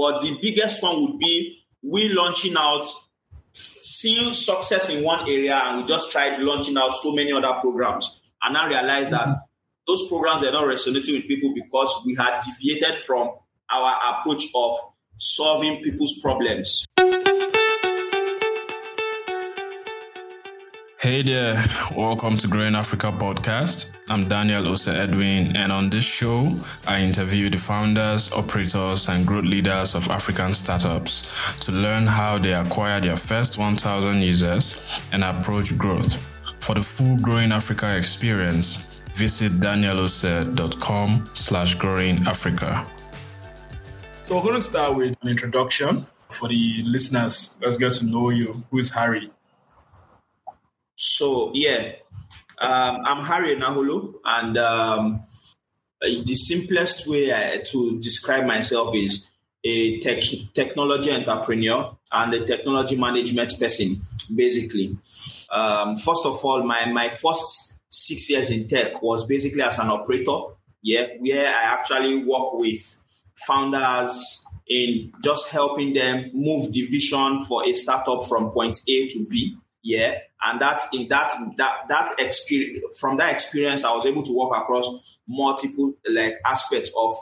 But the biggest one would be we launching out, seeing success in one area, and we just tried launching out so many other programs. And I realized that those programs are not resonating with people because we had deviated from our approach of solving people's problems. Hey there, welcome to Growing Africa podcast. I'm Daniel Ose Edwin, and on this show, I interview the founders, operators, and growth leaders of African startups to learn how they acquire their first 1,000 users and approach growth. For the full Growing Africa experience, visit danielose.com slash growing Africa. So we're going to start with an introduction for the listeners. Let's get to know you. Who is Harry? So yeah, um, I'm Harry Enaholo, and um, the simplest way I, to describe myself is a tech, technology entrepreneur and a technology management person, basically. Um, first of all, my my first six years in tech was basically as an operator, yeah, where I actually work with founders in just helping them move division for a startup from point A to B yeah and that in that that that experience from that experience i was able to work across multiple like aspects of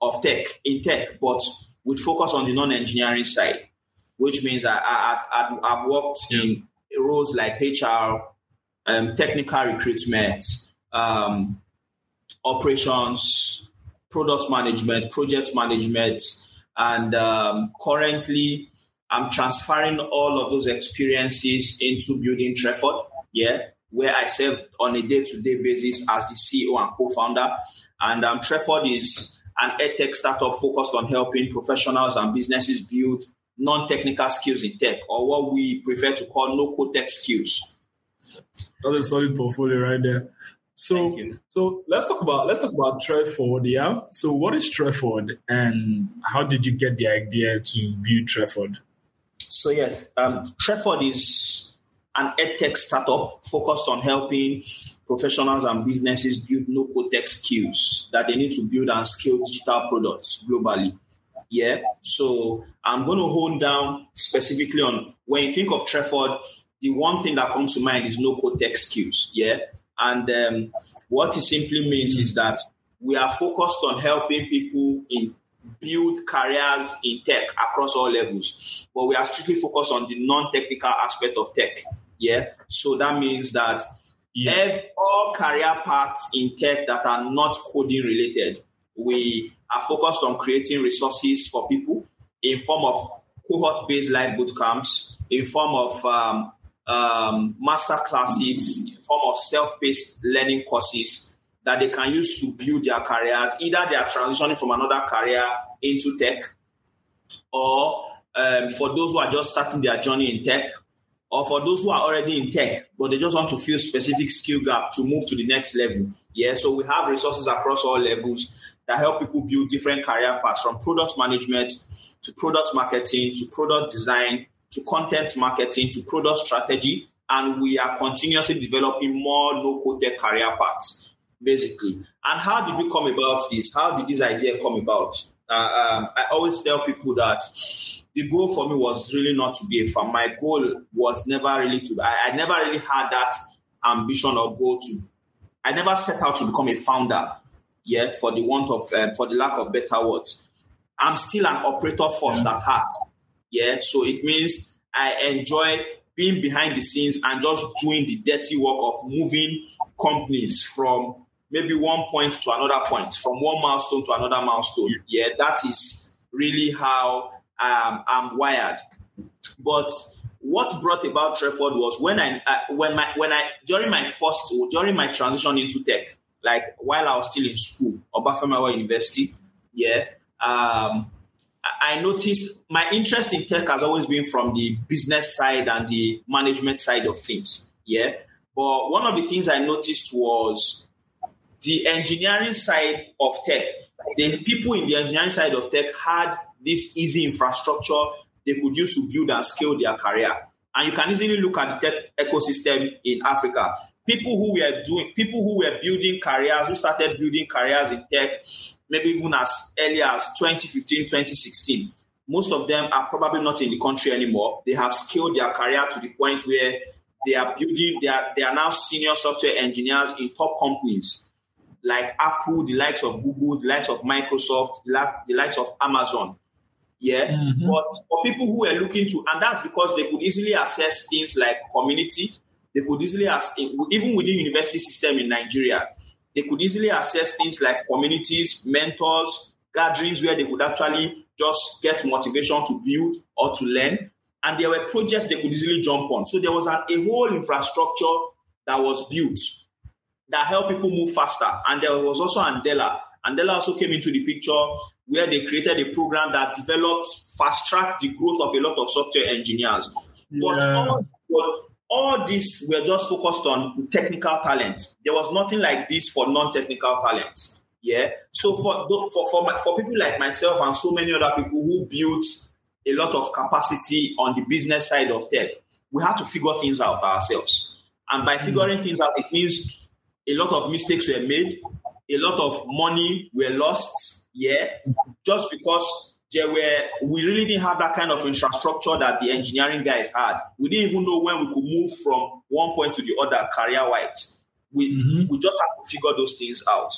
of tech in tech but with focus on the non-engineering side which means i, I, I have worked in roles like hr um, technical recruitment um, operations product management project management and um, currently I'm transferring all of those experiences into building Treford, yeah, where I serve on a day-to-day basis as the CEO and co-founder. And um, Treford is an edtech startup focused on helping professionals and businesses build non-technical skills in tech, or what we prefer to call no-code tech skills. That's a solid portfolio right there. So, so let's talk about let's talk about Treford. Yeah. So, what is Treford, and how did you get the idea to build Treford? So yes, um, Treford is an edtech startup focused on helping professionals and businesses build no-code tech skills that they need to build and scale digital products globally. Yeah. So I'm going to hone down specifically on when you think of Treford, the one thing that comes to mind is no-code tech skills. Yeah. And um, what it simply means is that we are focused on helping people in build careers in tech across all levels, but we are strictly focused on the non-technical aspect of tech. Yeah, so that means that yeah. all career paths in tech that are not coding related, we are focused on creating resources for people in form of cohort-based live boot camps, in form of um, um, master classes, in form of self-paced learning courses that they can use to build their careers. Either they are transitioning from another career into tech, or um, for those who are just starting their journey in tech, or for those who are already in tech, but they just want to fill specific skill gap to move to the next level. Yeah, so we have resources across all levels that help people build different career paths from product management to product marketing to product design to content marketing to product strategy. And we are continuously developing more no-code tech career paths basically. And how did we come about this? How did this idea come about? Uh, um, I always tell people that the goal for me was really not to be a farmer. My goal was never really to. I, I never really had that ambition or goal to. I never set out to become a founder. Yeah, for the want of, um, for the lack of better words, I'm still an operator first yeah. at heart. Yeah, so it means I enjoy being behind the scenes and just doing the dirty work of moving companies from maybe one point to another point, from one milestone to another milestone. Yeah, that is really how um, I'm wired. But what brought about Treford was when I uh, when my when I during my first during my transition into tech, like while I was still in school, or Obafemi Awolowo University. Yeah, um, I noticed my interest in tech has always been from the business side and the management side of things. Yeah, but one of the things I noticed was the engineering side of tech, the people in the engineering side of tech had this easy infrastructure they could use to build and scale their career. And you can easily look at the tech ecosystem in Africa. People who were doing, people who were building careers, who started building careers in tech, maybe even as early as 2015, 2016, most of them are probably not in the country anymore. They have scaled their career to the point where they are building, they are, they are now senior software engineers in top companies like Apple, the likes of Google, the likes of Microsoft, the likes of Amazon. Yeah. Mm-hmm. But for people who are looking to, and that's because they could easily access things like community, they could easily, access, even within university system in Nigeria, they could easily access things like communities, mentors, gatherings where they could actually just get motivation to build or to learn. And there were projects they could easily jump on. So there was an, a whole infrastructure that was built that help people move faster. And there was also Andela. Andela also came into the picture where they created a program that developed fast track the growth of a lot of software engineers. But all, but all this were just focused on technical talent. There was nothing like this for non-technical talents. Yeah. So for for for, my, for people like myself and so many other people who built a lot of capacity on the business side of tech, we had to figure things out ourselves. And by figuring mm. things out, it means a lot of mistakes were made, a lot of money were lost. Yeah, just because there were we really didn't have that kind of infrastructure that the engineering guys had. We didn't even know when we could move from one point to the other career wise. We mm-hmm. we just had to figure those things out.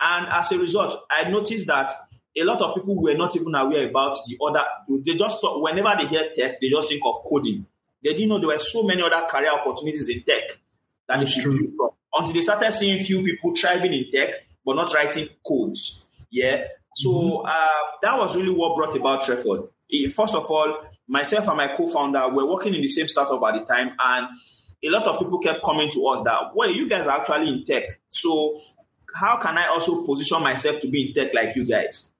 And as a result, I noticed that a lot of people were not even aware about the other. They just thought, whenever they hear tech, they just think of coding. They didn't know there were so many other career opportunities in tech that That's they should build from. Until they started seeing few people thriving in tech but not writing codes. Yeah. So mm-hmm. uh, that was really what brought about Treford. First of all, myself and my co-founder were working in the same startup at the time, and a lot of people kept coming to us that, well, you guys are actually in tech. So how can I also position myself to be in tech like you guys?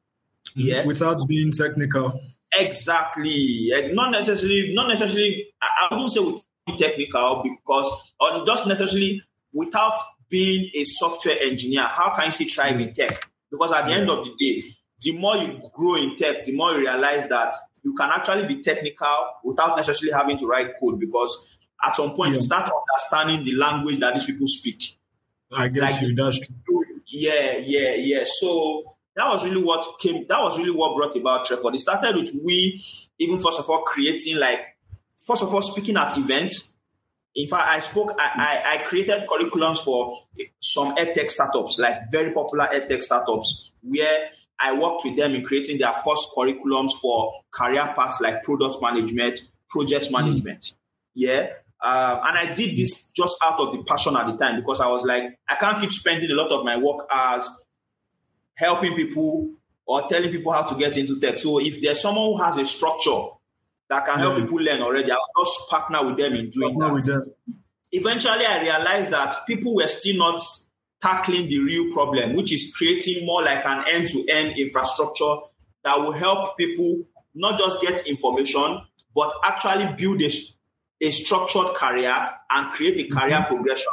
Yeah. Without being technical. Exactly. Not necessarily, not necessarily, I wouldn't say technical because, or just necessarily without being a software engineer. How can you see thrive in mm. tech? Because at the end of the day, the more you grow in tech, the more you realize that you can actually be technical without necessarily having to write code because at some point yeah. you start understanding the language that these people speak. I guess like, you. That's true. Yeah, yeah, yeah. So that was really what came. That was really what brought about Treford. It started with we, even first of all, creating like first of all speaking at events. In fact, I spoke. I, I, I created curriculums for some edtech startups, like very popular edtech startups, where I worked with them in creating their first curriculums for career paths like product management, project hmm. management. Mm. Yeah. Um, and I did this just out of the passion at the time because I was like, I can't keep spending a lot of my work as helping people or telling people how to get into tech. So if there's someone who has a structure that can help people learn already, I'll just partner with them in doing partner that. Eventually, I realized that people were still not tackling the real problem, which is creating more like an end-to-end infrastructure that will help people not just get information, but actually build a a structured career and create a career mm-hmm. progression.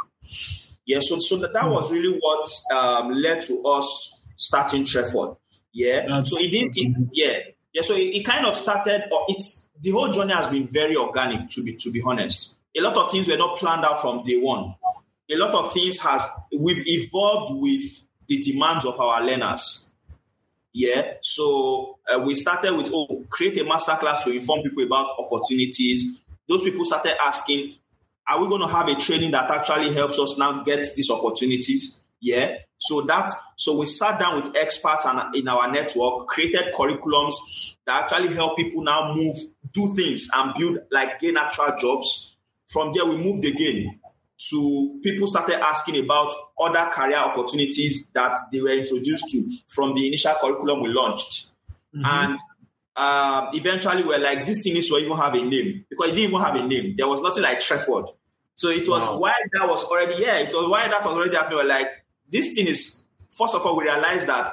Yeah, so, so that, that was really what um, led to us starting Treford. Yeah, That's so it didn't. It, yeah, yeah. So it, it, kind of started. Or it's the whole journey has been very organic. To be to be honest, a lot of things were not planned out from day one. A lot of things has we've evolved with the demands of our learners. Yeah, so uh, we started with oh, create a masterclass to inform people about opportunities those people started asking, are we going to have a training that actually helps us now get these opportunities? Yeah. So that so we sat down with experts and in our network, created curriculums that actually help people now move, do things and build like gain actual jobs. From there, we moved again to people started asking about other career opportunities that they were introduced to from the initial curriculum we launched. Mm-hmm. And uh, eventually we're like, this thing needs to even have a name because it didn't even have a name. There was nothing like Treford. So it was wow. why that was already, yeah, it was why that was already happening. We're like, this thing is, first of all, we realized that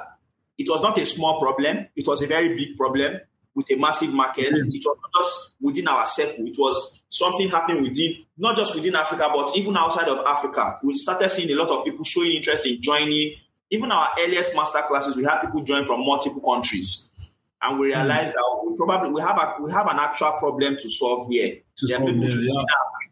it was not a small problem. It was a very big problem with a massive market. It was not just within our circle. It was something happening within, not just within Africa, but even outside of Africa. We started seeing a lot of people showing interest in joining. Even our earliest master classes, we had people join from multiple countries and we hmm. realized mm. that we probably we have a we have an actual problem to solve here. To yeah, solve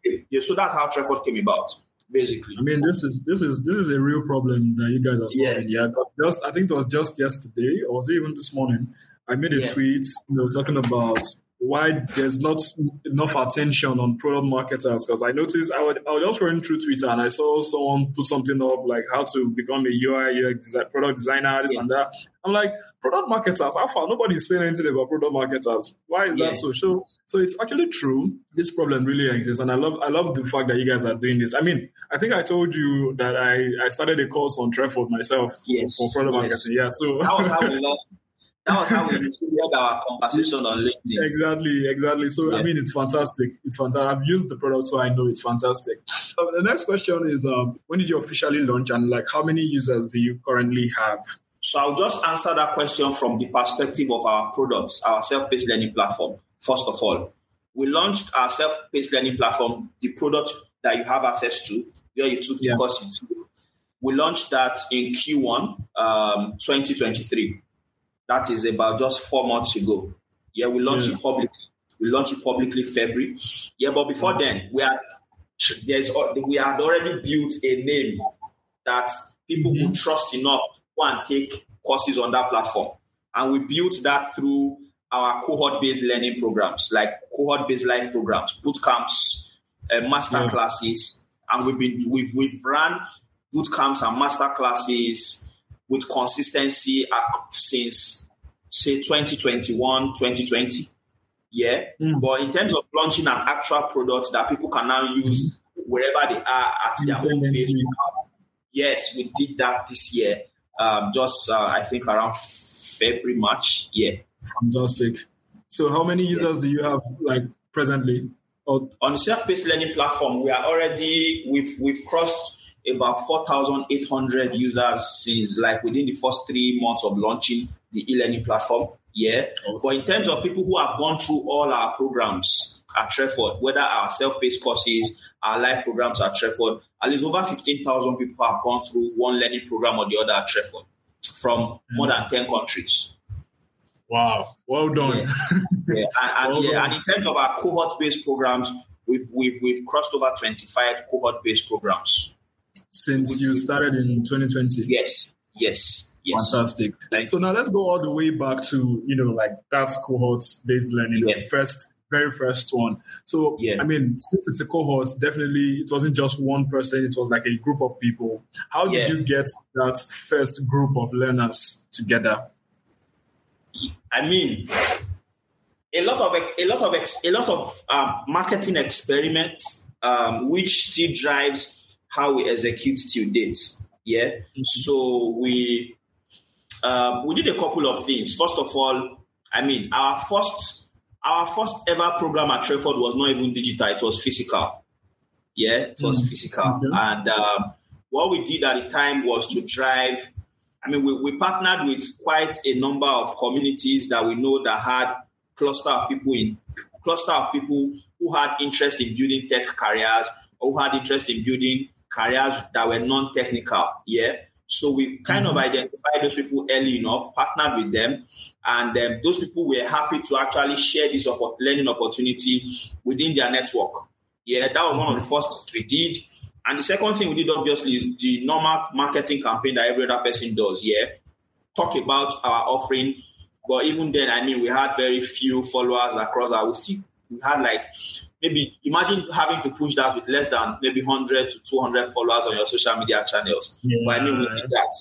yeah. yeah. So that's how Treford came about, basically. I mean, this is this is this is a real problem that you guys are solving. Yeah. yeah. Just I think it was just yesterday, or was it even this morning? I made a yeah. tweet, you know, talking about why there's not enough attention on product marketers because I noticed I, would, I was just going through Twitter and I saw someone put something up like how to become a UI UX product designer, this yeah. and that. I'm like, product marketers, how far? Nobody's saying anything about product marketers. Why is yeah. that so? So so it's actually true. This problem really exists. And I love I love the fact that you guys are doing this. I mean, I think I told you that I, I started a course on Treford myself yes. for, product yes. marketing. Yeah. So how we love that was how we our conversation on LinkedIn. Exactly, exactly. So yeah. I mean, it's fantastic. It's fantastic. I've used the product, so I know it's fantastic. So the next question is, um, when did you officially launch, and like, how many users do you currently have? So I'll just answer that question from the perspective of our products, our self-paced learning platform. First of all, we launched our self-paced learning platform, the product that you have access to, where you took the yeah. course into. We launched that in Q1 um, 2023. That is about just four months ago. Yeah, we launched yeah. it publicly. We launched it publicly February. Yeah, but before mm-hmm. then, we had there's we had already built a name that people mm-hmm. would trust enough to go and take courses on that platform. And we built that through our cohort-based learning programs, like cohort-based life programs, boot camps, uh, master yeah. classes, and we've been we've, we've run boot camps and master classes with consistency since say 2021, 2020. Yeah. Mm. But in terms of launching an actual product that people can now use mm. wherever they are at their own pace, yes, we did that this year. Um, just uh, I think around February, March. Yeah. Fantastic. So how many users yeah. do you have like presently? On the self-paced learning platform, we are already we've we've crossed about 4,800 users since like within the first three months of launching the e-learning platform. Yeah. Okay. But in terms of people who have gone through all our programs at Treford, whether our self-paced courses, our live programs at Treford, at least over 15,000 people have gone through one learning program or the other at Treford from mm more than 10 countries. Wow. Well done. Yeah. yeah. And, and, well yeah. Done. and in terms of our cohort-based programs, we've, we've, we've crossed over 25 cohort-based programs since you started in 2020. Yes, yes, yes. Fantastic. so now let's go all the way back to you know like that cohort based learning, yeah. the first very first one. So yeah. I mean, since it's a cohort, definitely it wasn't just one person; it was like a group of people. How did yeah. you get that first group of learners together? I mean, a lot of a lot of a lot of um, marketing experiments, um, which still drives how we execute till date. Yeah. Mm-hmm. So we um, we did a couple of things. First of all, I mean, our first our first ever program at Treford was not even digital; it was physical. Yeah, it was mm-hmm. physical, mm-hmm. and um, what we did at the time was to drive. I mean, we, we partnered with quite a number of communities that we know that had cluster of people in cluster of people who had interest in building tech careers or who had interest in building careers that were non-technical. Yeah. So we kind mm-hmm. of identified those people early enough, partnered with them, and um, those people were happy to actually share this learning opportunity within their network. Yeah, that was mm-hmm. one of the first we did. And the second thing we did, obviously, is the normal marketing campaign that every other person does. Yeah, talk about our offering. But even then, I mean, we had very few followers across our. We still we had like maybe imagine having to push that with less than maybe 100 to 200 followers on your social media channels. Yeah. But I mean, we did that.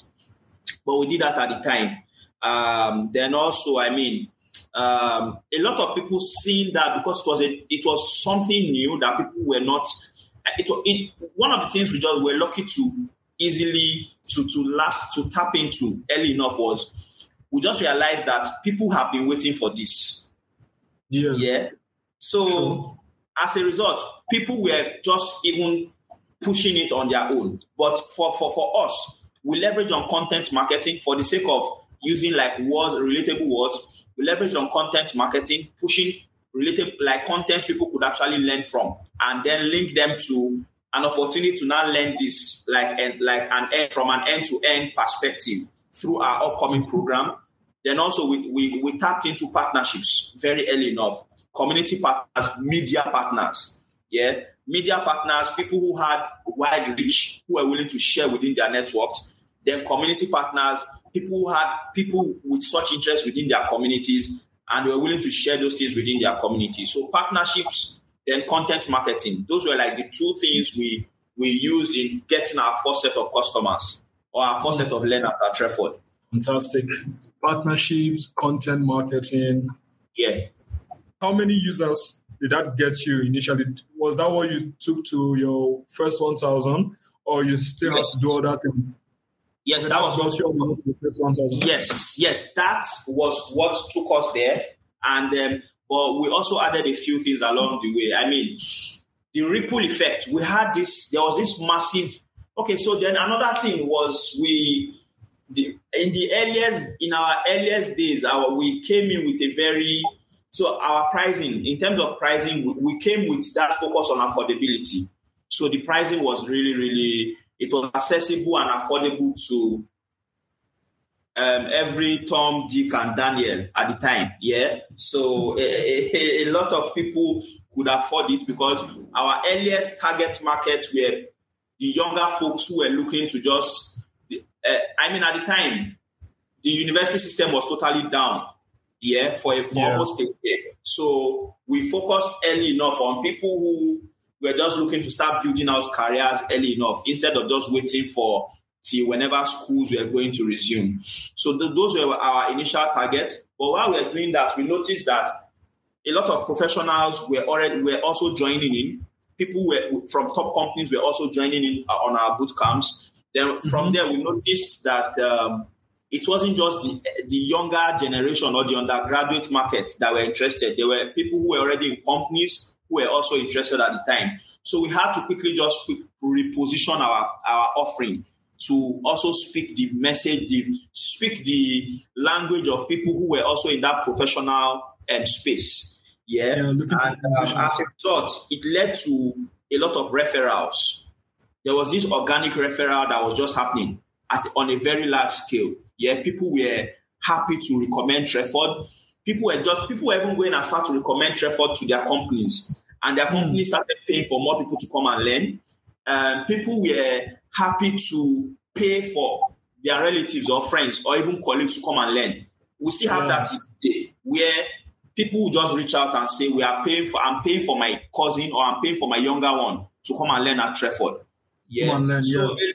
But we did that at the time. Um, then also, I mean, um, a lot of people seen that because it was a, it was something new that people were not. It, it one of the things we just were lucky to easily to to lap, to tap into early enough was we just realized that people have been waiting for this. Yeah. Yeah. So as a result, people were just even pushing it on their own. But for, for, for us, we leverage on content marketing for the sake of using like words, relatable words. We leverage on content marketing, pushing related like contents people could actually learn from, and then link them to an opportunity to now learn this like and like an end from an end to end perspective through our upcoming program. Then also we, we we tapped into partnerships very early enough community partners, media partners. Yeah, media partners, people who had wide reach, who were willing to share within their networks. Then community partners, people who had people with such interest within their communities and were willing to share those things within their community. So partnerships, then content marketing. Those were like the two things we we used in getting our first set of customers or our first set of learners at Treford. Fantastic. Partnerships, content marketing. Yeah. How many users did that get you initially? Was that what you took to your first 1,000 or you still yes. have to do other things? Yes, that was what you Yes, yes, that was what took us there. And um, but we also added a few things along the way. I mean, the ripple effect. We had this. There was this massive. Okay, so then another thing was we the, in the earliest in our earliest days, our we came in with a very so our pricing in terms of pricing, we, came with that focus on affordability. So the pricing was really, really it was accessible and affordable to um, every Tom, Dick, and Daniel at the time. Yeah. So a, a, a, lot of people could afford it because our earliest target market were the younger folks who were looking to just, uh, I mean, at the time, the university system was totally down. Yeah. For, for yeah. almost a. So we focused early enough on people who we're just looking to start building out careers early enough instead of just waiting for till whenever schools were going to resume. So th- those were our initial targets. But while we are doing that, we noticed that a lot of professionals were already were also joining in. People were from top companies were also joining in uh, on our boot camps. Then mm-hmm. from there, we noticed that um, it wasn't just the the younger generation or the undergraduate market that were interested. There were people who were already in companies who were also interested at the time. So we had to quickly just reposition our, our offering to also speak the message, the, speak the language of people who were also in that professional um, space. Yeah, yeah and um, as a result, it led to a lot of referrals. There was this organic referral that was just happening at, on a very large scale. Yeah, people were happy to recommend Treford people were just people were even going as far to recommend Treford to their companies, and their hmm. companies started paying for more people to come and learn. Um, people were happy to pay for their relatives or friends or even colleagues to come and learn. We still have yeah. that today, where people will just reach out and say, "We are paying for. I'm paying for my cousin or I'm paying for my younger one to come and learn at Treford." Yeah. Learn, so yeah.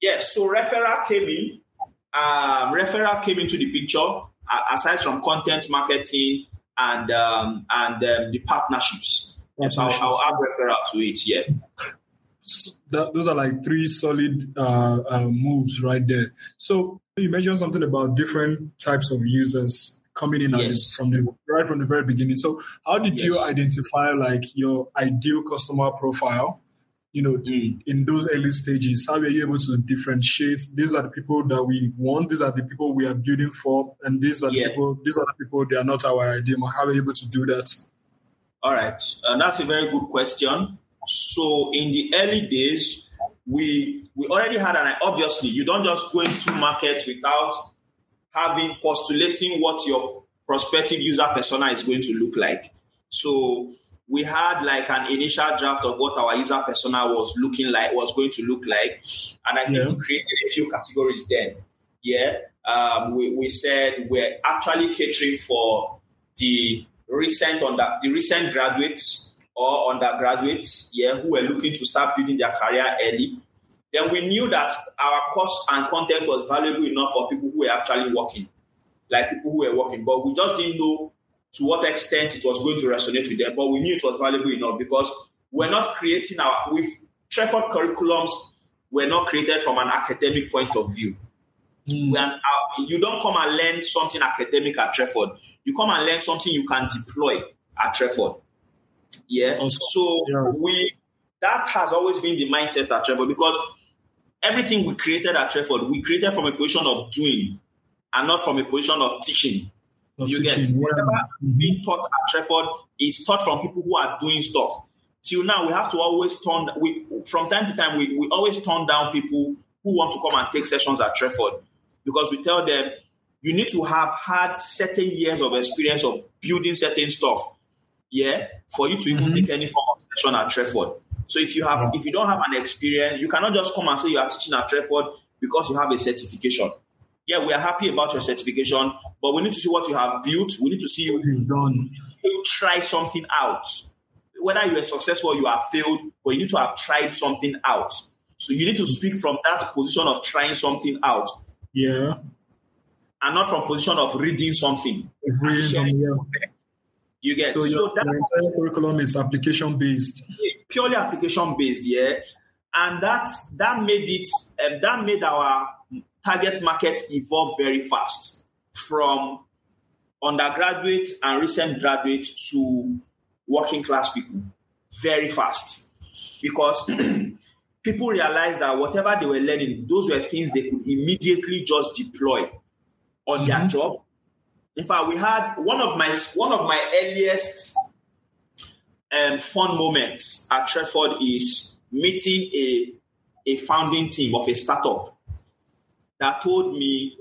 yeah, so referral came in. Um, referral came into the picture aside from content marketing and um, and um, the partnerships. partnerships. So I'll, I'll, add referral to it. Yeah. So that, those are like three solid uh, uh, moves right there. So you mentioned something about different types of users coming in yes. from the right from the very beginning. So how did yes. you identify like your ideal customer profile? You know, mm. in those early stages? How are you able to differentiate? These are the people that we want. These are the people we are building for, and these are the people. These are the people. They are not our ideal. How are you able to do that? All right, uh, that's a very good question. So in the early days, we we already had an obviously you don't just go into market without having postulating what your prospective user persona is going to look like. So we had like an initial draft of what our user persona was looking like, was going to look like. And I think yeah. we created a few categories then. Yeah. Um, we, we said we're actually catering for the recent under the recent graduates or undergraduates, yeah, who were looking to start building their career early. Then we knew that our course and content was valuable enough for people who were actually working, like people who were working, but we just didn't know to what extent it was going to resonate with them, but we knew it was valuable enough because we're not creating our with Treford curriculums were not created from an academic point of view. Mm. When, uh, you don't come and learn something academic at Treford. You come and learn something you can deploy at Treford. Yeah. Awesome. So yeah. we that has always been the mindset at Treford because everything we created at Treford, we created from a position of doing and not from a position of teaching you get whatever mm-hmm. being taught at Treford is taught from people who are doing stuff. Till now, we have to always turn. We from time to time we, we always turn down people who want to come and take sessions at Treford because we tell them you need to have had certain years of experience of building certain stuff. Yeah, for you to even mm-hmm. take any form of session at Treford. So if you have if you don't have an experience, you cannot just come and say you are teaching at Treford because you have a certification. Yeah, we are happy about your certification, but we need to see what you have built. We need to see you done. You try something out. Whether you are successful or you have failed, but you need to have tried something out. So you need to speak from that position of trying something out. Yeah. And not from position of reading something. Reading something, yeah. You get so, so your, that, entire curriculum is application based. Purely application based, yeah. And that that made it um, that made our target market evolve very fast from undergraduate and recent graduate to working class people very fast because people realized that whatever they were learning, those were things they could immediately just deploy on mm-hmm. their job. In fact, we had one of my one of my earliest um, fun moments at Treford is meeting a a founding team of a startup that told me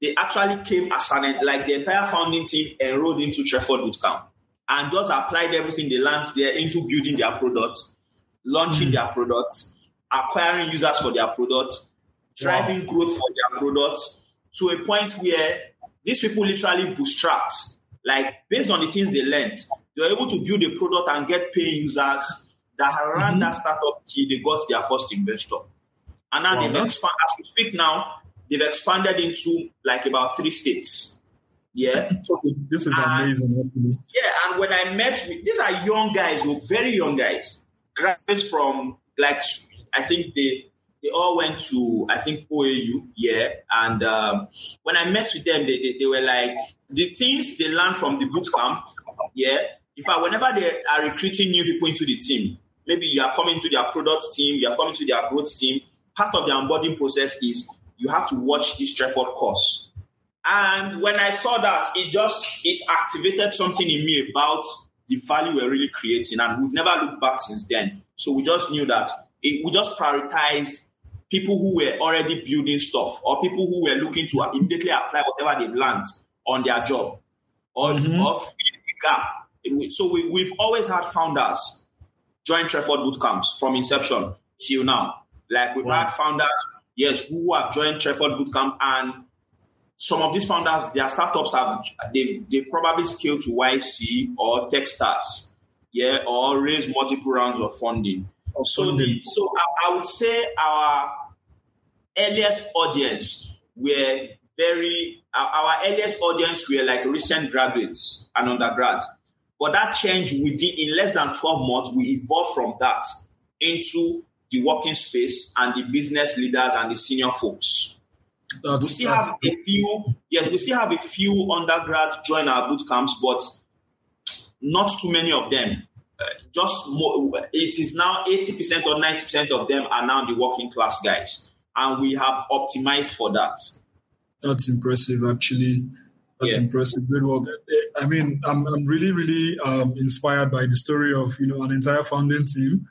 they actually came as an like the entire founding team enrolled into Treford Bootcamp and just applied everything they learned there into building their products, launching mm their products, acquiring users for their products, driving wow. growth for their products to a point where these people literally bootstrapped. Like based on the things they learned, they were able to build a product and get paying users that ran mm-hmm. that startup till they got their first investor. And now wow, they've expanded, as we speak now, they've expanded into like about three states. Yeah. this is and, amazing. Yeah, and when I met with these are young guys, who very young guys, graduates from like I think they they all went to I think OAU, yeah. And um, when I met with them, they, they, they were like the things they learned from the boot camp, yeah. In fact, whenever they are recruiting new people into the team, maybe you are coming to their product team, you are coming to their growth team, part of the onboarding process is you have to watch this Treford course. And when I saw that, it just it activated something in me about the value we're really creating, and we've never looked back since then. So we just knew that it, we just prioritized people who were already building stuff or people who were looking to immediately apply whatever they've learned on their job or, mm-hmm. or fill the gap. So we, we've always had founders join Treford bootcamps from inception till now. Like we've wow. had founders, yes, who have joined Treford Bootcamp, and some of these founders, their startups have they've they've probably scaled to YC or Techstars, yeah, or raised multiple rounds of funding. Of so funding. the so I, I would say our earliest audience were very our earliest audience were like recent graduates and undergrads. But that changed within in less than 12 months, we evolved from that into the working space and the business leaders and the senior folks. That's, we still have a few, yes, we still have a few undergrads join our boot camps, but not too many of them. Uh, just more, it is now 80% or 90% of them are now the working class guys. And we have optimized for that. That's impressive, actually. That's yeah. impressive. Good work. I mean, I'm, I'm really, really um, inspired by the story of, you know, an entire founding team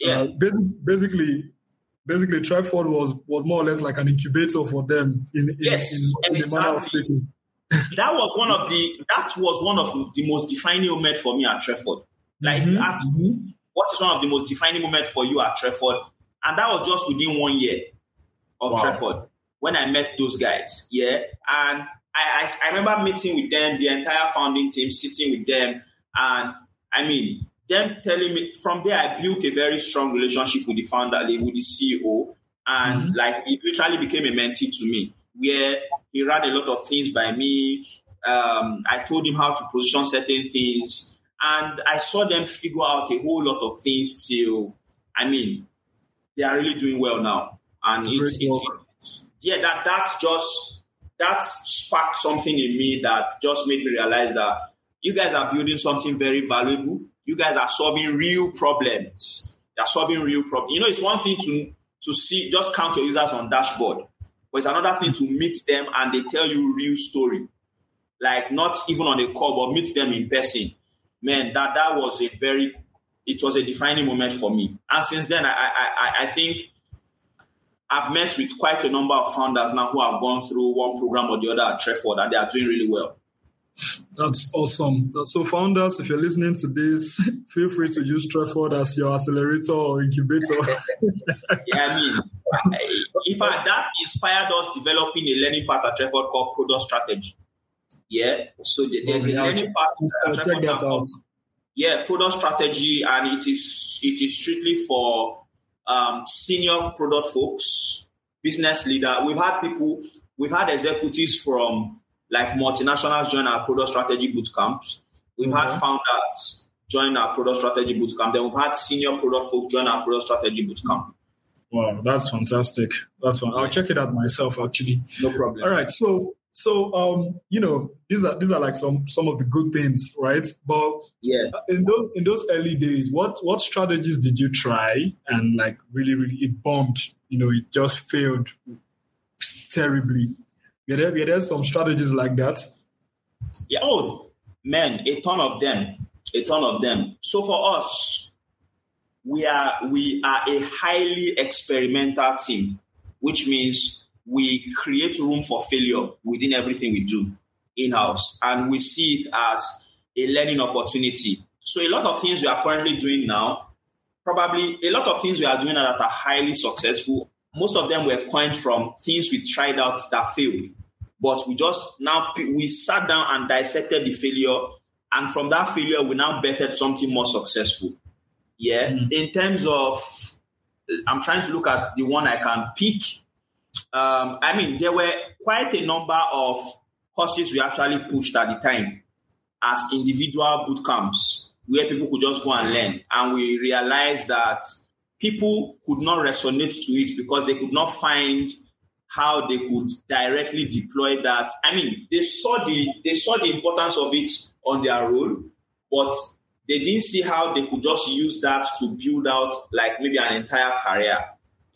yeah. Uh, basic, basically, basically, Treford was was more or less like an incubator for them. In, in yes, in, in exactly. that was one of the that was one of the most defining moments for me at Treford. Like, mm-hmm. at, mm-hmm. what is one of the most defining moments for you at Treford? And that was just within one year of wow. Treford when I met those guys. Yeah, and I, I I remember meeting with them, the entire founding team, sitting with them, and I mean, them telling me from there I built a very strong relationship with the founder, with the CEO, and mm-hmm. like he literally became a mentee to me, where he ran a lot of things by me. Um, I told him how to position certain things, and I saw them figure out a whole lot of things till I mean they are really doing well now, and it, it, yeah, that that just that sparked something in me that just made me realize that you guys are building something very valuable you guys are solving real problems. They're solving real problems. You know, it's one thing to to see just count your users on dashboard, but it's another thing to meet them and they tell you real story. Like not even on a call, but meet them in person. Man, that that was a very it was a defining moment for me. And since then, I I, I think I've met with quite a number of founders now who have gone through one program or the other at Treford and they are doing really well. That's awesome. So, founders, if you're listening to this, feel free to use Treford as your accelerator or incubator. yeah, I mean, In fact, that inspired us developing a learning path at Treford called Product Strategy. Yeah. So there's a learning path at Treford yeah, product strategy, and it is it is strictly for um, senior product folks, business leader. We've had people, we've had executives from like multinationals join our product strategy boot camps. We've mm-hmm. had founders join our product strategy boot camp. Then we've had senior product folks join our product strategy boot camp. Wow, that's fantastic. That's fun. I'll check it out myself actually. No problem. All right. So so um, you know, these are these are like some some of the good things, right? But yeah, in those in those early days, what what strategies did you try and like really really it bombed? You know, it just failed terribly. Were there, were there some strategies like that? Yeah. Oh man, a ton of them, a ton of them. So for us, we are we are a highly experimental team, which means we create room for failure within everything we do in house, and we see it as a learning opportunity. So, a lot of things we are currently doing now, probably a lot of things we are doing that are highly successful. Most of them were coined from things we tried out that failed, but we just now we sat down and dissected the failure, and from that failure, we now bettered something more successful. Yeah, mm. in terms of, I'm trying to look at the one I can pick um, I mean, there were quite a number of courses we actually pushed at the time as individual boot camps where people could just go and learn. And we realized that people could not resonate to it because they could not find how they could directly deploy that. I mean, they saw the they saw the importance of it on their role, but they didn't see how they could just use that to build out like maybe an entire career.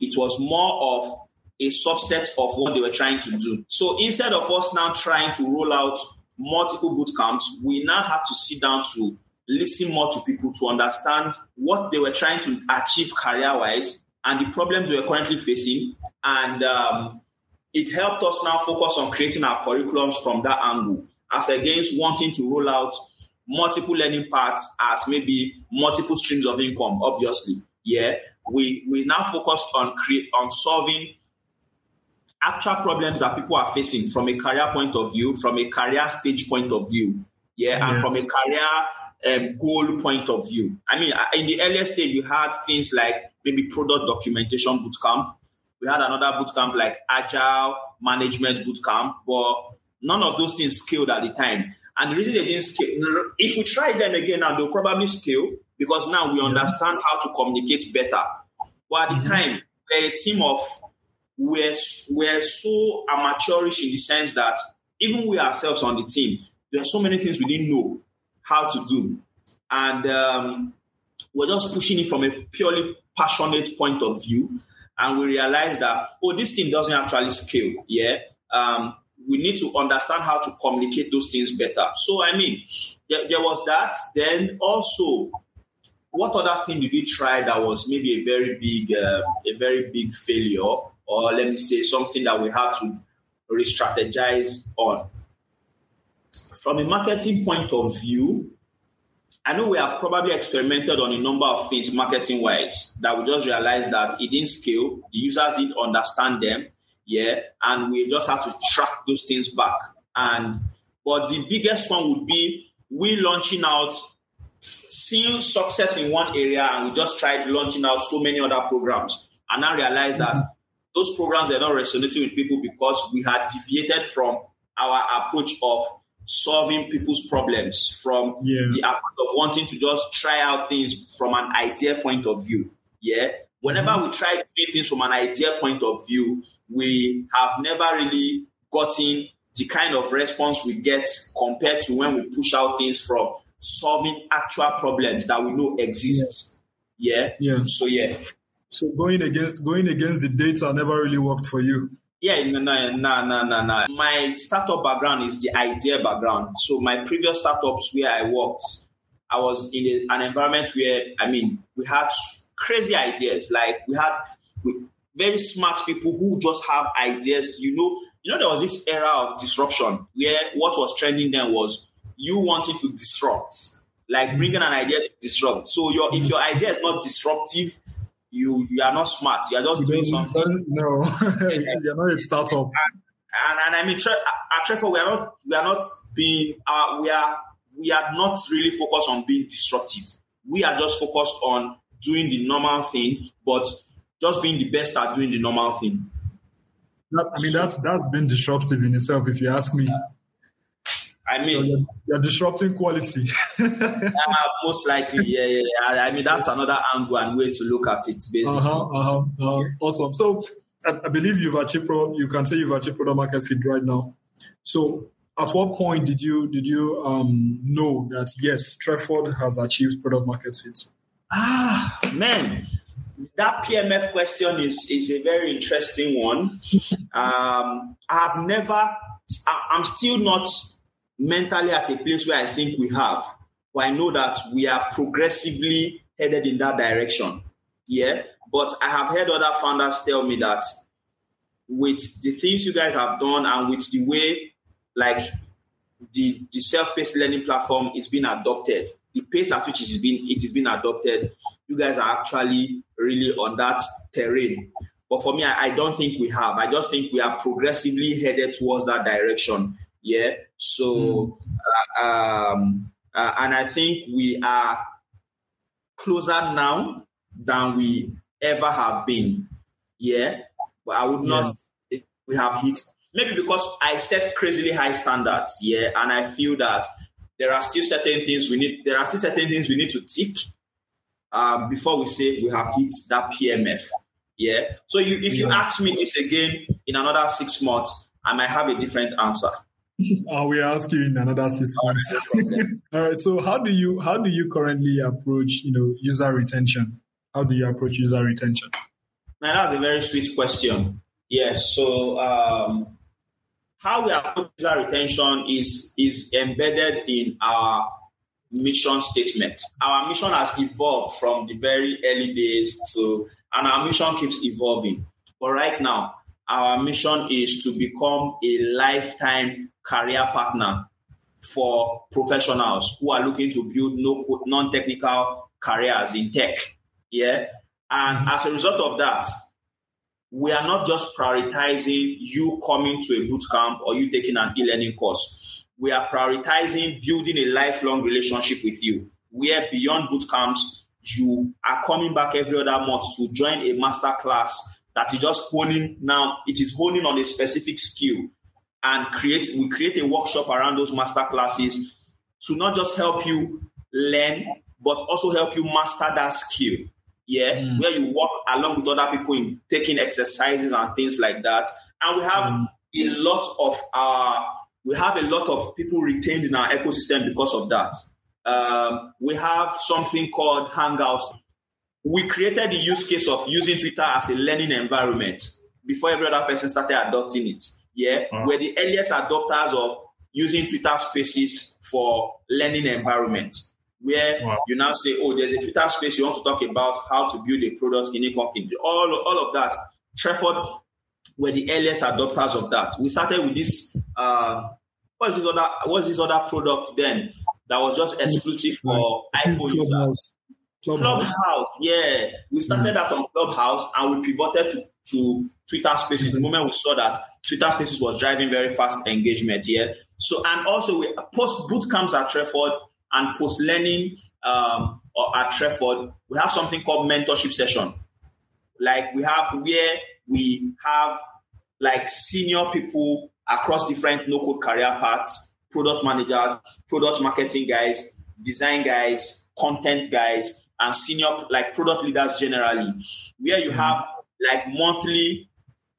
It was more of a subset of what they were trying to do. So instead of us now trying to roll out multiple boot camps, we now have to sit down to listen more to people to understand what they were trying to achieve career wise and the problems we are currently facing. And um, it helped us now focus on creating our curriculums from that angle, as against wanting to roll out multiple learning paths as maybe multiple streams of income, obviously. Yeah. We we now focus on create on solving actual problems that people are facing from a career point of view, from a career stage point of view, yeah, yeah. and from a career um, goal point of view. I mean, uh, in the earlier stage, you had things like maybe product documentation bootcamp. We had another bootcamp like agile management bootcamp, but none of those things scaled at the time. And the reason they didn't scale, if we try them again now, they'll probably scale because now we understand how to communicate better. But at the mm-hmm. time, we're a team of we're, we're so amateurish in the sense that even we ourselves on the team, there are so many things we didn't know how to do. And um, we're just pushing it from a purely passionate point of view. And we realize that, oh, this thing doesn't actually scale. Yeah. Um, we need to understand how to communicate those things better. So, I mean, there, there was that. Then also, what other thing did we try that was maybe a very big, uh, a very big failure? or let me say something that we have to re-strategize on. From a marketing point of view, I know we have probably experimented on a number of things marketing wise that we just realized that it didn't scale, the users didn't understand them, yeah, and we just have to track those things back. And but the biggest one would be we launching out, seeing success in one area, and we just tried launching out so many other programs, and I realized that those programs are not resonating with people because we had deviated from our approach of solving people's problems from yeah. the approach of wanting to just try out things from an idea point of view. Yeah. Whenever mm-hmm. we try doing things from an idea point of view, we have never really gotten the kind of response we get compared to when we push out things from solving actual problems that we know exist. Yeah. Yeah. So yeah. So going against going against the data never really worked for you. Yeah, no, no, no, no, no. My startup background is the idea background. So my previous startups where I worked, I was in a, an environment where I mean we had crazy ideas. Like we had very smart people who just have ideas. You know, you know there was this era of disruption where what was trending then was you wanting to disrupt, like bringing an idea to disrupt. So your if your idea is not disruptive you you are not smart. You are just you doing something. No, you're not a startup. And, and, and I mean, at Treford, we are not we are not being uh, we are we are not really focused on being disruptive. We are just focused on doing the normal thing, but just being the best at doing the normal thing. I mean, that's that's been disruptive in itself, if you ask me. I mean, you're, you're disrupting quality. uh, most likely, yeah, yeah, yeah. I mean, that's another angle and way to look at it, basically. Uh-huh, uh-huh, uh-huh. Awesome. So, I, I, believe you've achieved. Pro, you can say you've achieved product market fit right now. So, at what point did you did you um, know that yes, Treford has achieved product market fit? Ah, man, that PMF question is is a very interesting one. um, I've never, I, I'm still not mentally at a place where I think we have, where I know that we are progressively headed in that direction. Yeah, but I have heard other founders tell me that with the things you guys have done and with the way like the the self-paced learning platform is being adopted, the pace at which it is being it is being adopted, you guys are actually really on that terrain. But for me, I, I, don't think we have. I just think we are progressively headed towards that direction. Yeah. So, mm. uh, um, uh, and I think we are closer now than we ever have been. Yeah. But I would not yeah. we have hit maybe because I set crazily high standards. Yeah. And I feel that there are still certain things we need, there are still certain things we need to tick um, before we say we have hit that PMF. Yeah. So you, if you ask me this again in another six months, I might have a different answer. I will ask you in another six months. All right. So how do you how do you currently approach you know user retention? How do you approach user retention? Man, that's a very sweet question. Yeah. So um, how we approach user retention is is embedded in our mission statement. Our mission has evolved from the very early days to, and our mission keeps evolving. But right now, our mission is to become a lifetime career partner for professionals who are looking to build no non-technical careers in tech. Yeah. And mm-hmm. as a result of that, we are not just prioritizing you coming to a boot camp or you taking an e-learning course. We are prioritizing building a lifelong relationship with you, where beyond boot camps, you are coming back every other month to join a master class that is just honing now, it is honing on a specific skill and create we create a workshop around those master classes to not just help you learn, but also help you master that skill yeah, mm. where you work along with other people in taking exercises and things like that. And we have mm. a lot of our we have a lot of people retained in our ecosystem because of that. Um, we have something called Hangouts. We created the use case of using Twitter as a learning environment before every other person started adopting it. Yeah, uh-huh. we're the earliest adopters of using Twitter Spaces for learning environment where you now say, oh, there's a Twitter space you want to talk about how to build a product in company. All, all of that. Treford were the earliest adopters of that. We started with this. Uh, what's this other? What's this other product then that was just exclusive for iPhone users? Clubhouse. Clubhouse. yeah. We started mm. that on Clubhouse and we pivoted to, to Twitter Spaces. The moment we saw that Twitter Spaces was driving very fast engagement, yeah. So and also we post boot camps at Treford and post learning um, at Treford, we have something called mentorship session. Like we have where we have like senior people across different no code career paths, product managers, product marketing guys, design guys, content guys, and senior like product leaders generally, where you have like monthly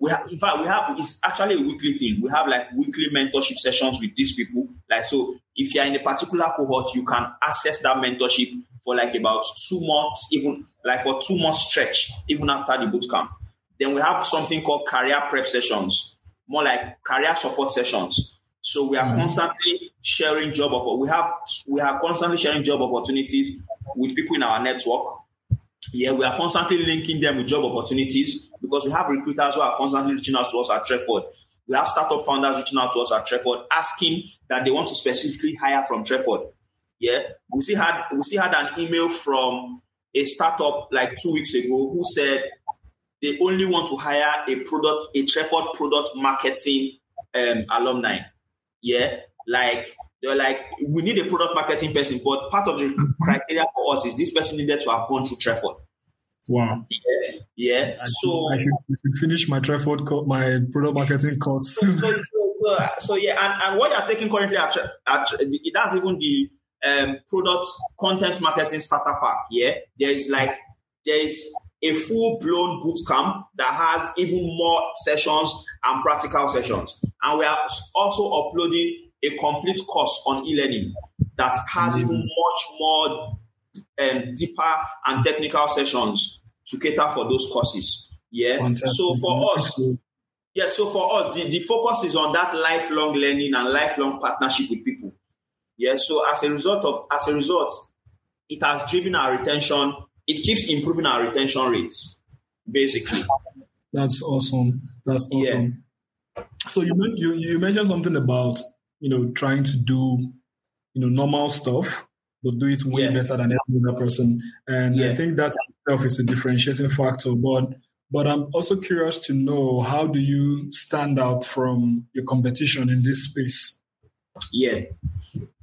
we have in fact we have it's actually a weekly thing. We have like weekly mentorship sessions with these people. Like so if you're in a particular cohort you can access that mentorship for like about two months even like for two months stretch even after the boot camp. Then we have something called career prep sessions more like career support sessions. So we are mm-hmm. constantly sharing job we have we are constantly sharing job opportunities with people in our network yeah, we are constantly linking them with job opportunities because we have recruiters who are constantly reaching out to us at Treford. We have startup founders reaching out to us at Treford asking that they want to specifically hire from Treford. Yeah, we see had we see had an email from a startup like two weeks ago who said they only want to hire a product, a Treford product marketing um, alumni. Yeah, like they're like, we need a product marketing person, but part of the mm-hmm. criteria for us is this person needed to have gone through Treford. Wow. Yeah. yeah. I so should, I should, finish my Treford, co- my product marketing course. So, so, so, so, yeah, and, and what you're taking currently at, at that's even the um, product content marketing starter pack. Yeah, there is like there is a full blown boot camp that has even more sessions and practical sessions, and we are also uploading a complete course on e-learning that has mm-hmm. even much more um, deeper and technical sessions to cater for those courses. Yeah. Fantastic. So for us, yeah, so for us, the, the focus is on that lifelong learning and lifelong partnership with people. Yeah. So as a result of as a result, it has driven our retention. It keeps improving our retention rates, basically. That's awesome. That's awesome. Yeah. So you you you mentioned something about you know trying to do you know normal stuff but do it way yeah. better than every other person. And yeah. I think that itself is a differentiating factor. But but I'm also curious to know how do you stand out from your competition in this space? Yeah.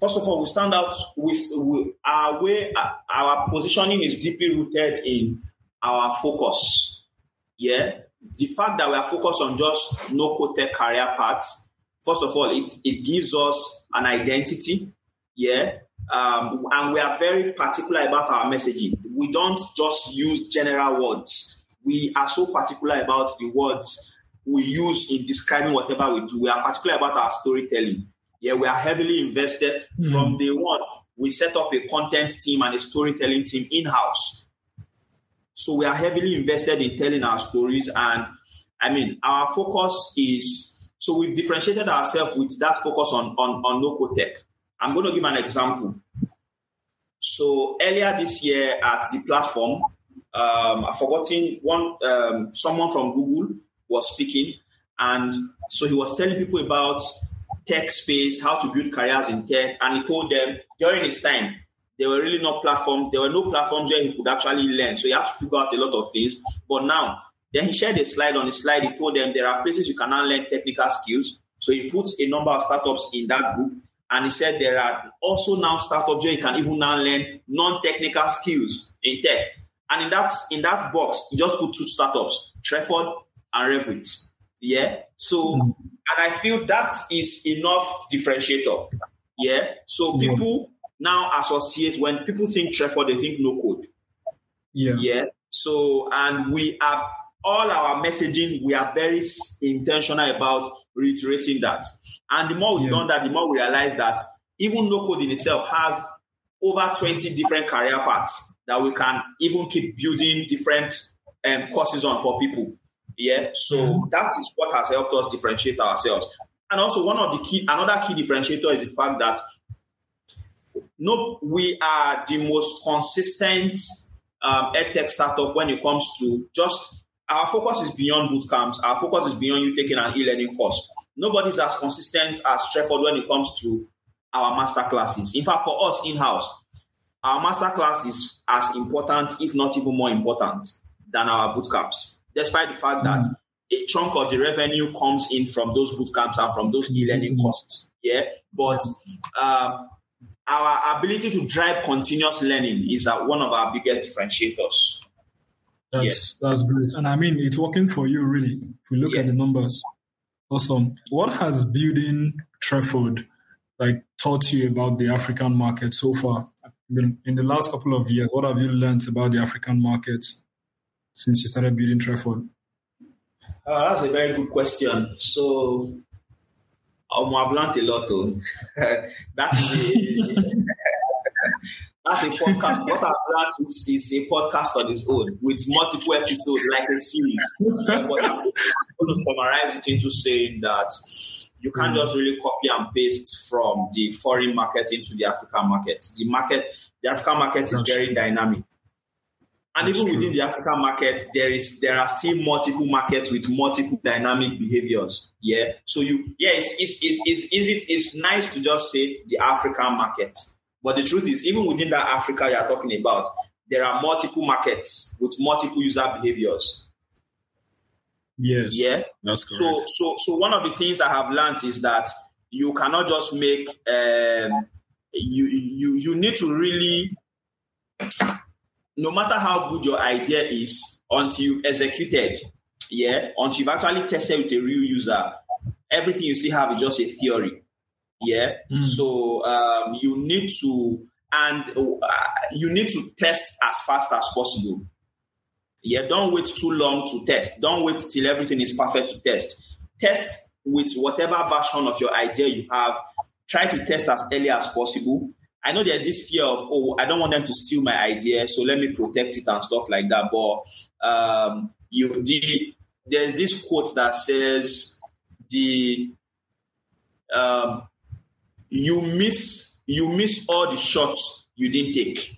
First of all, we stand out. We, we our way, our positioning is deeply rooted in our focus. Yeah, the fact that we are focused on just no code tech career paths. First of all, it it gives us an identity. Yeah, um, and we are very particular about our messaging. We don't just use general words. We are so particular about the words we use in describing whatever we do. We are particular about our storytelling. Yeah, we are heavily invested mm-hmm. from day one. We set up a content team and a storytelling team in house. So we are heavily invested in telling our stories. And I mean, our focus is so we've differentiated ourselves with that focus on, on, on code tech. I'm going to give an example. So earlier this year at the platform, um, I've forgotten one. Um, someone from Google was speaking, and so he was telling people about tech space, how to build careers in tech, and he told them during his time there were really no platforms. There were no platforms where he could actually learn. So he had to figure out a lot of things. But now, then he shared a slide. On his slide, he told them there are places you can now learn technical skills. So he put a number of startups in that group and he said there are also now startups where you can even now learn non-technical skills in tech. And in that in that box, he just put two startups, Treford and Revit. Yeah. So and I feel that is enough differentiator. Yeah. So people now associate when people think Treford, they think no code. Yeah. Yeah. So and we are all our messaging, we are very intentional about reiterating that. And the more we've yeah. done that, the more we realize that even no code in itself has over 20 different career paths that we can even keep building different um, courses on for people. Yeah. So that is what has helped us differentiate ourselves. And also one of the key, another key differentiator is the fact that no, we are the most consistent um, edtech startup when it comes to just our focus is beyond boot camps. Our focus is beyond you taking an e-learning course nobody's as consistent as Treford when it comes to our master classes. In fact, for us in house, our master class is as important, if not even more important, than our boot camps, despite the fact that a chunk of the revenue comes in from those boot camps and from those e learning mm. costs. Yeah. But um, our ability to drive continuous learning is uh, one of our biggest differentiators. That's, yes. that's great. And I mean, it's working for you, really. If we look yeah. at the numbers. Awesome. What has building Treford like taught you about the African market so far? In the last couple of years, what have you learned about the African market since you started building Treford? Uh, that's a very good question. So, um, I've learned a lot. Though. that is That's a podcast. what I've learned is, is, a podcast on its own with multiple episodes, like a series. but I'm going to summarize it into saying that you can't hmm. just really copy and paste from the foreign market into the African market. The market, the African market is That's very true. dynamic. And That's even true. within the African market, there is there are still multiple markets with multiple dynamic behaviors. Yeah. So you yeah, it's it's it's, it's easy, it's nice to just say the African market. But the truth is, even within that Africa you're talking about, there are multiple markets with multiple user behaviors. Yes. Yeah. That's correct. So, so, so one of the things I have learned is that you cannot just make. Um, you you you need to really, no matter how good your idea is, until you've executed, yeah, until you've actually tested with a real user, everything you still have is just a theory. Yeah. Mm. So um, you need to and uh, you need to test as fast as possible. Yeah, don't wait too long to test. Don't wait till everything is perfect to test. Test with whatever version of your idea you have. Try to test as early as possible. I know there's this fear of, oh, I don't want them to steal my idea, so let me protect it and stuff like that. But um, you, the, there's this quote that says, the um, you miss you miss all the shots you didn't take.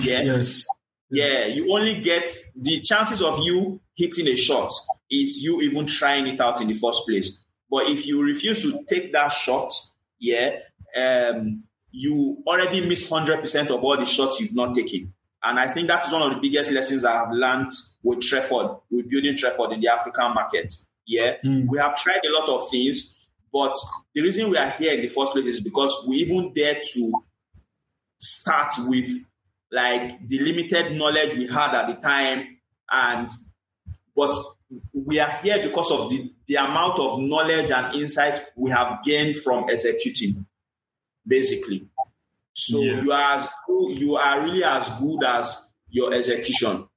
Yeah. Yes. Yeah, you only get the chances of you hitting a shot is you even trying it out in the first place. But if you refuse to take that shot, yeah, um, you already miss 100% of all the shots you've not taken. And I think that's one of the biggest lessons I have learned with Treford, with building Treford in the African market. Yeah, mm. we have tried a lot of things, but the reason we are here in the first place is because we even dare to start with like the limited knowledge we had at the time. And but we are here because of the, the amount of knowledge and insight we have gained from executing basically. So yeah. you are as you are really as good as your execution.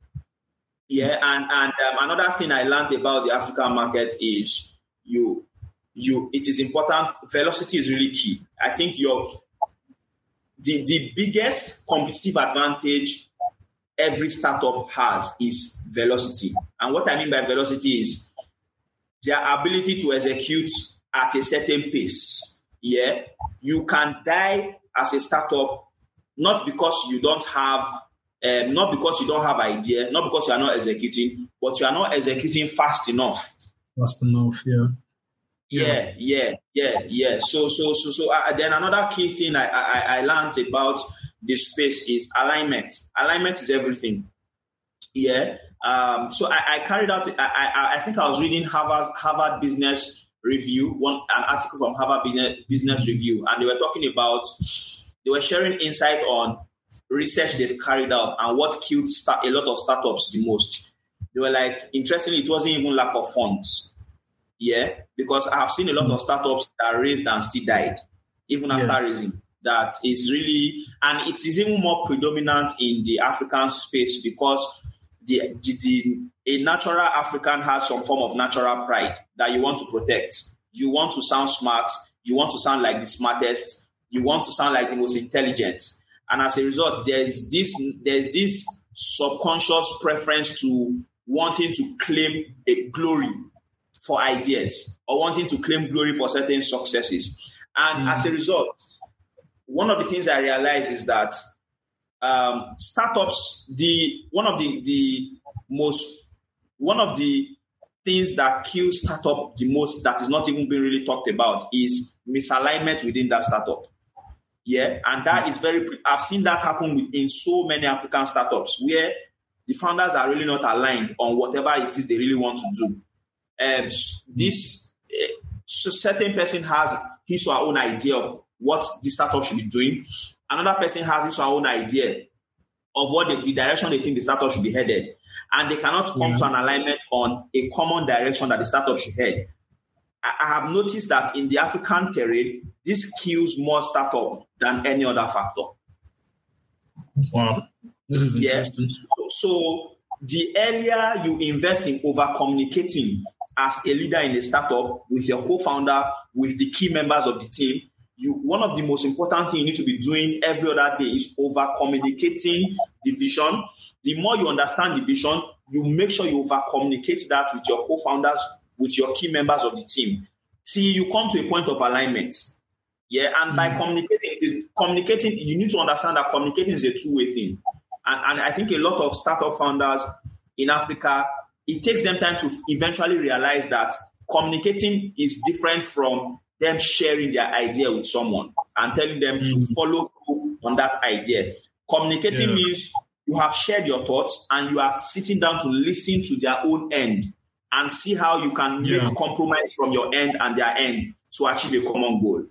Yeah and and um, another thing i learned about the african market is you you it is important velocity is really key i think your the, the biggest competitive advantage every startup has is velocity. And what I mean by velocity is their ability to execute at a certain pace. Yeah. You can die as a startup not because you don't have um, not because you don't have idea, not because you are not executing, but you are not executing fast enough. Fast enough, yeah. Yeah, yeah, yeah, yeah. So, so, so, so. Uh, then another key thing I, I I learned about this space is alignment. Alignment is everything. Yeah. Um. So I, I carried out. I, I I think I was reading Harvard Harvard Business Review, one an article from Harvard Business Business Review, and they were talking about. They were sharing insight on research they've carried out and what killed start, a lot of startups the most. They were like, interestingly, it wasn't even lack of funds yeah, because I have seen a lot of hmm. startups that raised and still died, even after yeah. raising. That is really, and it is even more predominant in the African space because the, the, the a natural African has some form of natural pride that you want to protect. You want to sound smart. You want to sound like the smartest. You want to sound like the most intelligent. And as a result, there's this there's this subconscious preference to wanting to claim a glory for ideas or wanting to claim glory for certain successes. And mm. as a result, one of the things I realized is that um, startups, the one of the the most one of the things that kills startup the most that is not even being really talked about is misalignment within that startup. Yeah, and that is very. I've seen that happen in so many African startups where the founders are really not aligned on whatever it is they really want to do um, this uh, so certain person has his or her own idea of what the startup should be doing. Another person has his or her own idea of what the, the direction they think the startup should be headed, and they cannot come yeah. to an alignment on a common direction that the startup should head. I, I have noticed that in the African terrain, this kills more startup than any other factor. Wow, this is interesting. Yeah. So, so the earlier you invest in over communicating as a leader in a startup with your co-founder, with the key members of the team, you one of the most important things you need to be doing every other day is over communicating the vision. The more you understand the vision, you make sure you over communicate that with your co-founders, with your key members of the team, till you come to a point of alignment. Yeah, and mm-hmm. by mm. communicating, is communicating. You need to understand that communicating is a two-way thing, and, and I think a lot of startup founders in Africa it takes them time to eventually realize that communicating is different from them sharing their idea with someone and telling them mm. to follow through on that idea. Communicating yeah. means you have shared your thoughts and you are sitting down to listen to their own end and see how you can yeah. make compromise from your end and their end to achieve a common goal.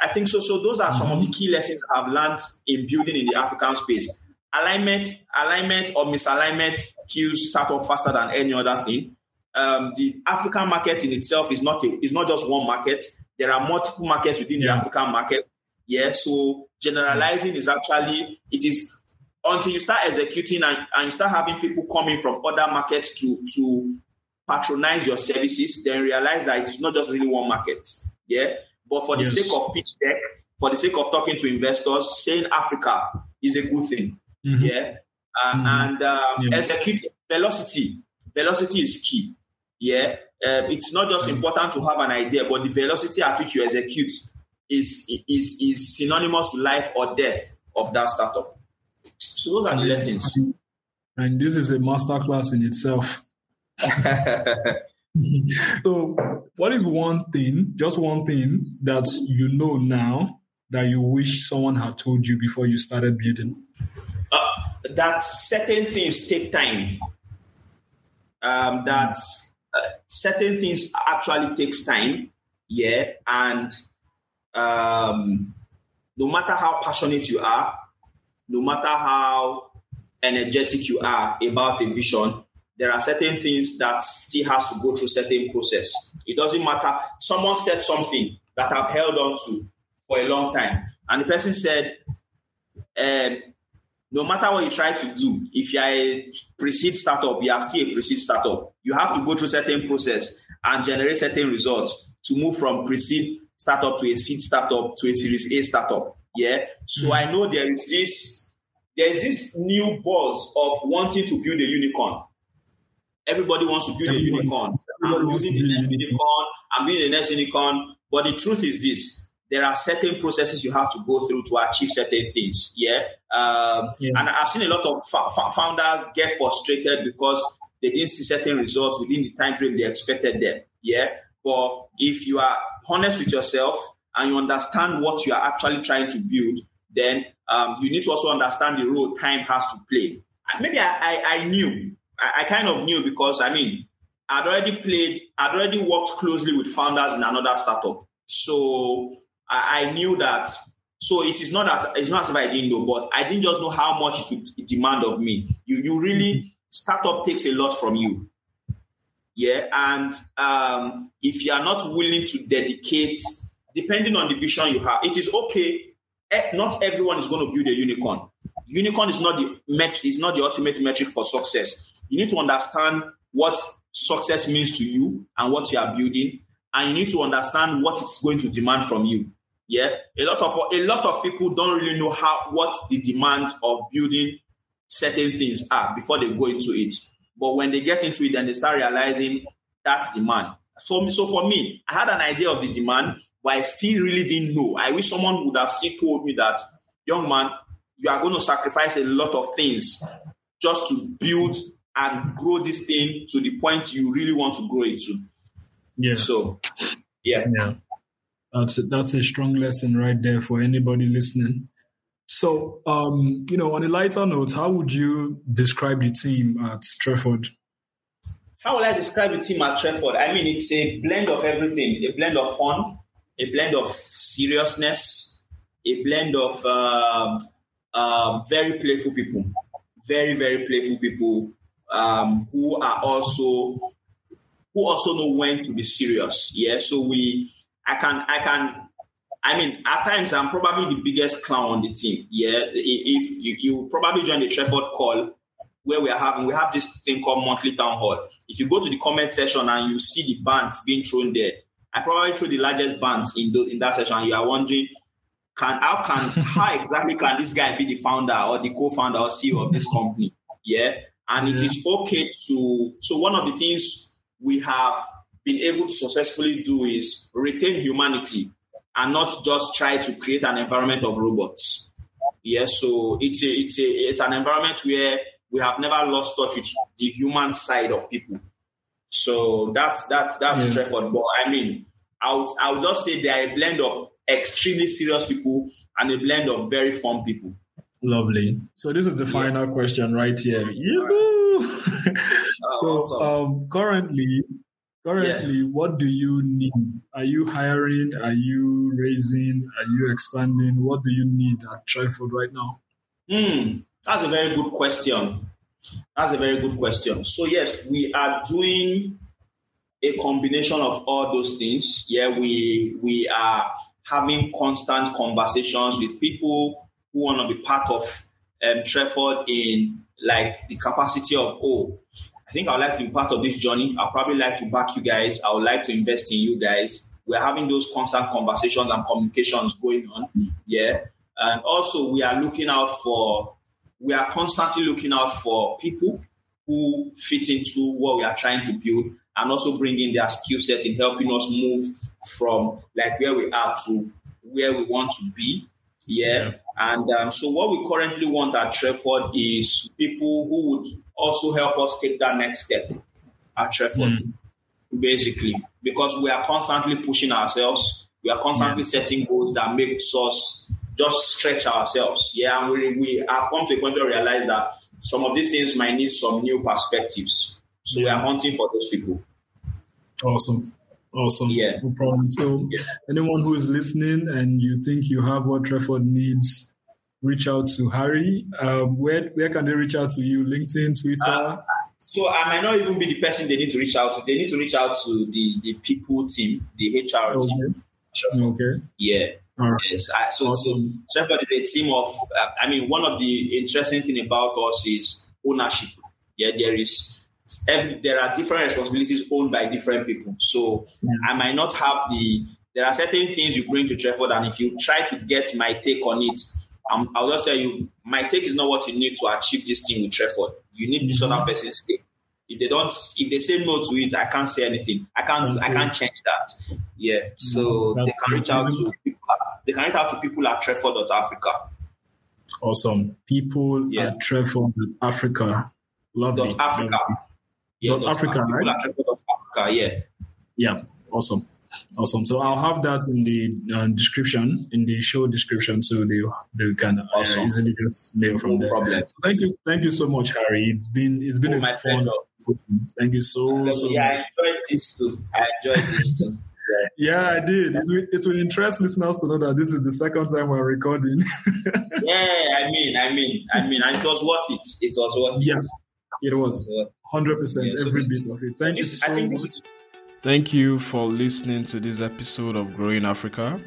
I think so. So those are some of the mm-hmm. key lessons I've learned in building in the African space. Alignment, alignment or misalignment kills startup faster than any other thing. Um, the African market in itself is not a, is not just one market. There are multiple markets within yeah. the African market. Yeah. So generalizing is actually it is until you start executing and, and you start having people coming from other markets to to patronize your services, then realize that it's not just really one market. Yeah. But for the yes. sake of pitch deck, for the sake of talking to investors, saying Africa is a good thing. Mm-hmm. Yeah. Uh, mm-hmm. And um, yeah. execute velocity. Velocity is key. Yeah. Um, it's not just important to have an idea, but the velocity at which you execute is, is, is synonymous to life or death of that startup. So those are the lessons. And this is a masterclass in itself. so, what is one thing, just one thing that you know now that you wish someone had told you before you started building? Uh, that certain things take time. Um, that uh, certain things actually takes time. Yeah, and um, no matter how passionate you are, no matter how energetic you are about a vision, there are certain things that still has to go through certain process. It doesn't matter. Someone said something that I've held on to for a long time, and the person said, um, "No matter what you try to do, if you are a pre-seed startup, you are still a pre-seed startup. You have to go through certain process and generate certain results to move from pre-seed startup to a seed startup to a Series A startup. Yeah. So mm-hmm. I know there is this there is this new buzz of wanting to build a unicorn. Everybody wants to build a unicorn. I'm building the next unicorn. I'm building the next unicorn. But the truth is this: there are certain processes you have to go through to achieve certain things. Yeah. Um, yeah. And I've seen a lot of fa- founders get frustrated because they didn't see certain results within the time frame they expected them. Yeah. But if you are honest with yourself and you understand what you are actually trying to build, then um, you need to also understand the role time has to play. Maybe I, I, I knew I, I kind of knew because I mean, I'd already played, I'd already worked closely with founders in another startup. So I, I knew that. So it is not as it's not as if I didn't know, but I didn't just know how much it would demand of me. You you really startup takes a lot from you. Yeah, and um, if you are not willing to dedicate, depending on the vision you have, it is okay. Not everyone is going to build a unicorn. Unicorn is not the met- is not the ultimate metric for success you need to understand what success means to you and what you are building, and you need to understand what it's going to demand from you. Yeah, a lot of a lot of people don't really know how what the demands of building certain things are before they go into it. But when they get into it, then they start realizing that's demand. Me, so for me, I had an idea of the demand, but I still really didn't know. I wish someone would have still told me that, young man, you are going to sacrifice a lot of things just to build and grow this thing to the point you really want to grow it to. Yeah. So, yeah. Yeah. That's a, that's a strong lesson right there for anybody listening. So, um, you know, on a lighter note, how would you describe the team at Treford? How will I describe the team at Treford? I mean, it's a blend of everything a blend of fun, a blend of seriousness, a blend of uh, very playful people, very, very playful people um, who are also who also know when to be serious. Yeah, so we, I can, I can, I mean, at times I'm probably the biggest clown on the team. Yeah, if you, you probably join the Treford call where we are having, we have this thing called monthly town hall. If you go to the comment section and you see the bands being thrown there, I probably threw the largest bands in the, in that session. You are wondering, can how can how exactly can this guy be the founder or the co-founder or CEO of this company? Yeah, and it is okay to, so one of the things we have been able to successfully do is retain humanity and not just try to create an environment of robots. Yes, so it's a, it's a, it's an environment where we have never lost touch with the human side of people. So that's that's that's yeah. Treford. But I mean, I would I would just say they are a blend of extremely serious people and a blend of very fun people. Lovely. So this is the final yeah. question right here. Yoo-hoo! uh, so awesome. um, currently, currently, what do you need? Are you hiring? Are you raising? Are you expanding? What do you need at Treford right now? Hmm, that's a very good question. That's a very good question. So yes, we are doing a combination of all those things. Yeah, we we are having constant conversations with people who want to be part of um, in like the capacity of oh, I think I would like to be part of this journey. I'll probably like to back you guys. I would like to invest in you guys. We're having those constant conversations and communications going on. Yeah. And also we are looking out for we are constantly looking out for people who fit into what we are trying to build and also bringing their skill set in helping us move from like where we are to where we want to be. Yeah. And um, so what we currently want at Treford is people who would also help us take that next step at Treford, mm. basically, because we are constantly pushing ourselves. We are constantly setting goals that makes us just stretch ourselves. Yeah, and we, we have come to a point where we realize that some of these things might need some new perspectives. So yeah. we are hunting for those people. Awesome. Awesome. Yeah. No problem. So, yeah. anyone who is listening and you think you have what Treford needs, reach out to Harry. Um, where where can they reach out to you? LinkedIn, Twitter. Uh, so I might not even be the person they need to reach out to. They need to reach out to the the people team, the HR okay. team. Okay. Yeah. Right. Yes. I, so, awesome. so Treford is a team of. Uh, I mean, one of the interesting thing about us is ownership. Yeah, there is every, there are different responsibilities owned by different people. So yeah. I might not have the. There are certain things you bring to Treford, and if you try to get my take on it, um, I'll just tell you, my take is not what you need to achieve this thing with Treford. You need this other mm-hmm. person's take. If they don't, if they say no to it, I can't say anything. I can't, I can't change that. Yeah. So they can reach out to people. They can reach out to people at Treford.africa. Awesome. People yeah. at Treford Africa. Love Dot Africa. Yeah, Africa, right? Africa, yeah. Yeah, awesome. Awesome. So I'll have that in the uh, description, in the show description, so they they can uh, awesome. easily just mail from no there. Problem. So thank you, thank you so much, Harry. It's been it's been oh, a fun. Thank you so so. Yeah, much. I enjoyed this too. I enjoyed this too. Yeah, I did. It will, it will interest listeners to know that this is the second time we're recording. yeah, I mean, I mean, I mean, and it was worth it. It was worth yes, it. was. It was. Hundred percent, every bit of it. Thank you so much. Thank you for listening to this episode of Growing Africa.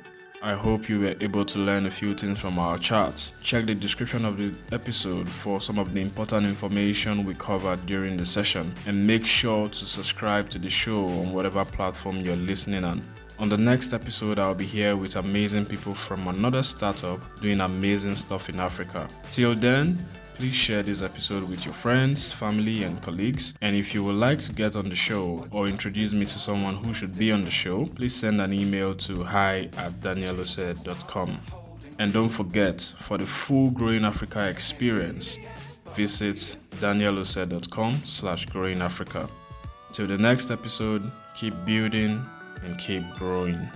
I hope you were able to learn a few things from our chat. Check the description of the episode for some of the important information we covered during the session. And make sure to subscribe to the show on whatever platform you're listening on. On the next episode, I'll be here with amazing people from another startup doing amazing stuff in Africa. Till then, Please share this episode with your friends, family, and colleagues. And if you would like to get on the show or introduce me to someone who should be on the show, please send an email to hi at danielose.com. And don't forget, for the full Growing Africa experience, visit danielose.com slash growing Africa. Till the next episode, keep building and keep growing.